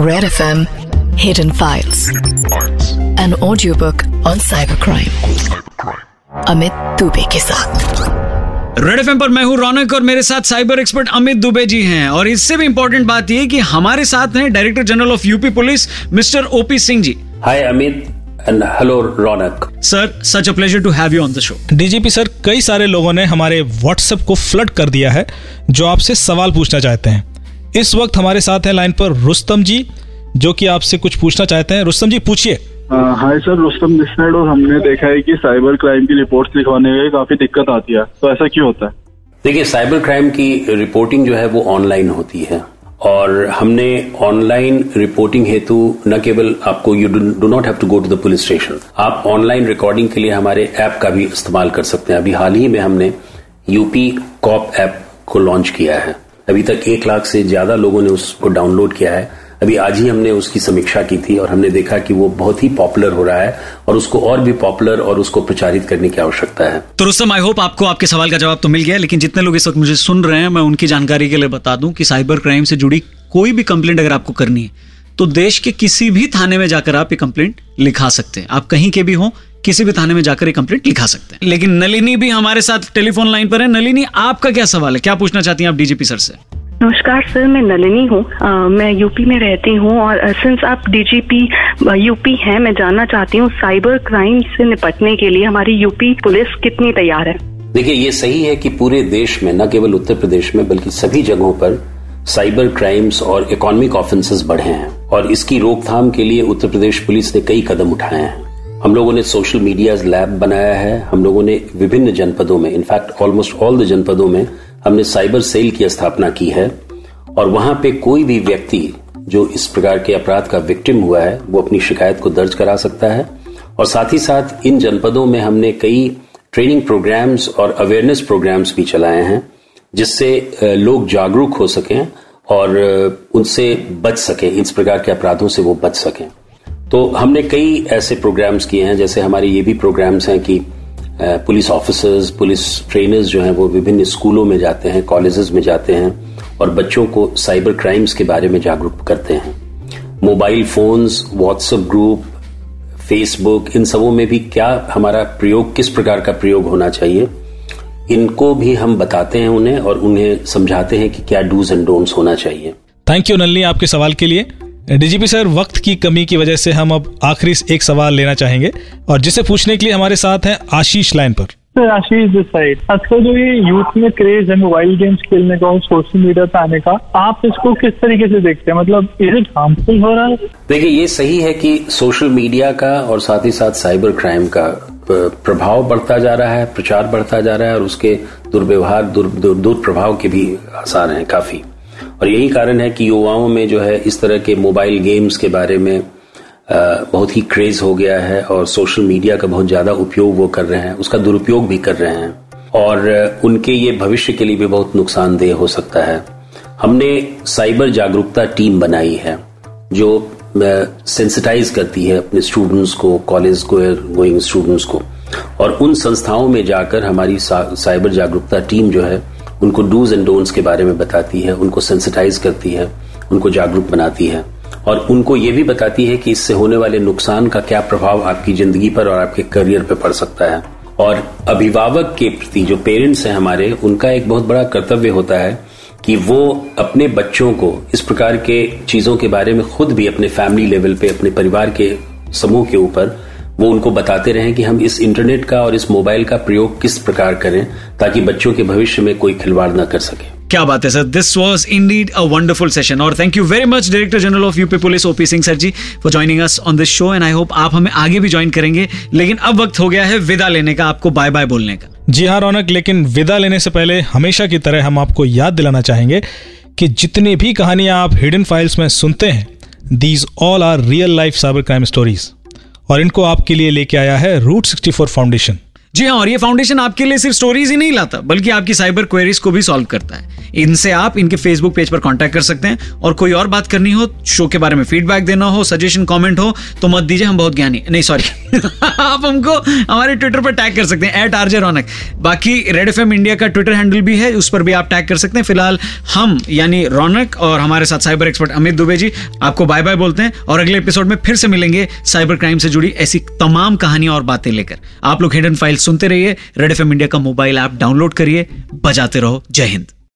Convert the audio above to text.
Red FM Hidden Files. An audiobook on cybercrime. Amit Dubey के साथ. Red F पर मैं हूँ रौनक और मेरे साथ साइबर एक्सपर्ट अमित दुबे जी हैं। और इससे भी इंपॉर्टेंट बात यह कि हमारे साथ हैं director general of UP police mister OP Singh ji. Hi Amit and hello Raunak sir such a pleasure to have you on the show DGP sir कई सारे लोगों ने हमारे व्हाट्सएप को फ्लड कर दिया है जो आपसे सवाल पूछना चाहते हैं। इस वक्त हमारे साथ है लाइन पर रुस्तम जी जो कि आपसे कुछ पूछना चाहते हैं। रुस्तम जी पूछिए। Hi sir Rustam this side और हमने देखा है कि साइबर क्राइम की रिपोर्ट्स लिखवाने में काफ़ी दिक्कत आती है। तो ऐसा क्यों होता है? देखिए साइबर क्राइम की रिपोर्टिंग जो है वो ऑनलाइन होती है और हमने ऑनलाइन रिपोर्टिंग हेतु न केवल आपको you do not have to go to the police station आप ऑनलाइन रिकॉर्डिंग के लिए हमारे ऐप का भी इस्तेमाल कर सकते हैं। अभी हाल ही में हमने यूपी कॉप ऐप को लॉन्च किया है। अभी तक एक लाख से ज़्यादा लोगों ने उसको डाउनलोड किया है। अभी आज ही हमने उसकी समीक्षा की थी और हमने देखा कि वो बहुत ही पॉपुलर हो रहा है और उसको और भी पॉपुलर और उसको प्रचारित करने की आवश्यकता है। तो रुस्तम आई होप आपको आपके सवाल का जवाब तो मिल गया, लेकिन जितने लोग इस वक्त मुझे सुन रहे हैं, मैं उनकी जानकारी के लिए बता दूँ कि साइबर क्राइम से जुड़ी कोई भी कंप्लेंट अगर आपको करनी है तो देश के किसी भी थाने में जाकर आप ये कंप्लेंट लिखा सकते हैं। आप कहीं के भी हो किसी भी थाने में जाकर ये कंप्लेंट लिखा सकते हैं। लेकिन नलिनी भी हमारे साथ टेलीफोन लाइन पर है। नलिनी आपका क्या सवाल है? क्या पूछना चाहती हैं आप डीजीपी सर से? नमस्कार सर मैं नलिनी हूँ। मैं यूपी में रहती हूँ और सिंस आप डीजीपी यूपी हैं मैं जानना चाहती हूँ साइबर क्राइम से निपटने के लिए हमारी यूपी पुलिस कितनी तैयार है? देखिए ये सही है कि पूरे देश में न केवल उत्तर प्रदेश में बल्कि सभी जगहों पर साइबर क्राइम्स और इकोनॉमिक ऑफेंसेस बढ़े हैं। और इसकी रोकथाम के लिए उत्तर प्रदेश पुलिस ने कई कदम उठाए हैं। हम लोगों ने सोशल मीडिया लैब बनाया है। हम लोगों ने विभिन्न जनपदों में इनफैक्ट ऑलमोस्ट ऑल द जनपदों में हमने साइबर सेल की स्थापना की है। और वहाँ पे कोई भी व्यक्ति जो इस प्रकार के अपराध का विक्टिम हुआ है, वो अपनी शिकायत को दर्ज करा सकता है। और साथ ही साथ इन जनपदों में हमने कई ट्रेनिंग प्रोग्राम्स और अवेयरनेस प्रोग्राम्स भी चलाए हैं, जिससे लोग जागरूक हो सकें और उनसे बच सकें, इस प्रकार के अपराधों से वो बच सकें। तो हमने कई ऐसे प्रोग्राम्स किए हैं, जैसे हमारे ये भी प्रोग्राम्स हैं कि पुलिस ऑफिसर्स पुलिस ट्रेनर्स जो हैं, वो विभिन्न स्कूलों में जाते हैं कॉलेजेस में जाते हैं और बच्चों को साइबर क्राइम्स के बारे में जागरूक करते हैं। Mobile phones WhatsApp group Facebook इन सबों में भी क्या हमारा प्रयोग, किस प्रकार का प्रयोग होना चाहिए, इनको भी हम बताते हैं उन्हें और उन्हें समझाते हैं कि क्या डूज एंड डोंट्स होना चाहिए। थैंक यू नलनी आपके सवाल के लिए। डीजीपी सर वक्त की कमी की वजह से हम अब आखिरी एक सवाल लेना चाहेंगे और जिसे पूछने के लिए हमारे साथ हैं आशीष लाइन पर। सर आशीष दिस साइड आजकल जो ये यूथ में क्रेज है मोबाइल गेम्स खेलने का और सोशल मीडिया पे आने का आप इसको किस तरीके से देखते हैं? मतलब इज़ इट हार्मफुल हो रहा है? देखिए ये सही है कि सोशल मीडिया का और साथ ही साथ साइबर क्राइम का प्रभाव बढ़ता जा रहा है प्रचार बढ़ता जा रहा है और उसके दुर्व्यवहार दुर्प्रभाव के भी आसार हैं काफ़ी। और यही कारण है कि युवाओं में जो है इस तरह के मोबाइल गेम्स के बारे में बहुत ही क्रेज हो गया है और सोशल मीडिया का बहुत ज़्यादा उपयोग वो कर रहे हैं, उसका दुरुपयोग भी कर रहे हैं। और उनके ये भविष्य के लिए भी बहुत नुकसानदेह हो सकता है। हमने साइबर जागरूकता टीम बनाई है, जो सेंसिटाइज करती है अपने स्टूडेंट्स को, कॉलेज को, गोइंग स्टूडेंट्स को। और उन संस्थाओं में जाकर हमारी साइबर जागरूकता टीम जो है उनको डूज एंड डोंट्स के बारे में बताती है, उनको सेंसिटाइज करती है, उनको जागरूक बनाती है। और उनको ये भी बताती है कि इससे होने वाले नुकसान का क्या प्रभाव आपकी ज़िंदगी पर और आपके करियर पर पड़ सकता है। और अभिभावक के प्रति जो पेरेंट्स हैं हमारे, उनका एक बहुत बड़ा कर्तव्य होता है कि वो अपने बच्चों को इस प्रकार के चीज़ों के बारे में खुद भी अपने फैमिली लेवल पे, अपने परिवार के समूह के ऊपर वो उनको बताते रहें कि हम इस इंटरनेट का और इस मोबाइल का प्रयोग किस प्रकार करें ताकि बच्चों के भविष्य में कोई खिलवाड़ न कर सके। क्या बात है sir this was indeed a wonderful session और thank you very much director general of UP police OP Singh sir ji for joining us on this show and I hope आप हमें आगे भी ज्वाइन करेंगे। लेकिन अब वक्त हो गया है विदा लेने का आपको बाय बाय बोलने का। जी हाँ रौनक लेकिन विदा लेने से पहले हमेशा की तरह हम आपको याद दिलाना चाहेंगे कि जितनी भी कहानियाँ आप हिडन फाइल्स में सुनते हैं these all are real life cyber crime stories और इनको आपके लिए लेके आया है रूट 64 फाउंडेशन जी हाँ और ये फाउंडेशन आपके लिए सिर्फ़ स्टोरीज ही नहीं लाता, बल्कि आपकी साइबर क्वेरीज को भी सॉल्व करता है। इनसे आप इनके फेसबुक पेज पर कांटेक्ट कर सकते हैं, और कोई और बात करनी हो शो के बारे में फीडबैक देना हो सजेशन कमेंट हो तो मत दीजिए, हम बहुत ज्ञानी। नहीं सॉरी आप हमको हमारे ट्विटर पर टैग कर सकते हैं एट आरजे रौनक बाकी रेड एफ़ इंडिया का ट्विटर हैंडल भी है, उस पर भी आप टैग कर सकते हैं। फ़िलहाल हम, यानी रौनक और हमारे साथ साइबर एक्सपर्ट अमित दुबे जी, आपको बाय बाय बोलते हैं, और अगले एपिसोड में फिर से मिलेंगे साइबर क्राइम से जुड़ी ऐसी तमाम कहानियाँ और बातें लेकर। आप लोग हिडन फ़ाइल सुनते रहिए रेड एफ़ इंडिया का मोबाइल ऐप डाउनलोड करिए बजाते रहो। जय हिंद।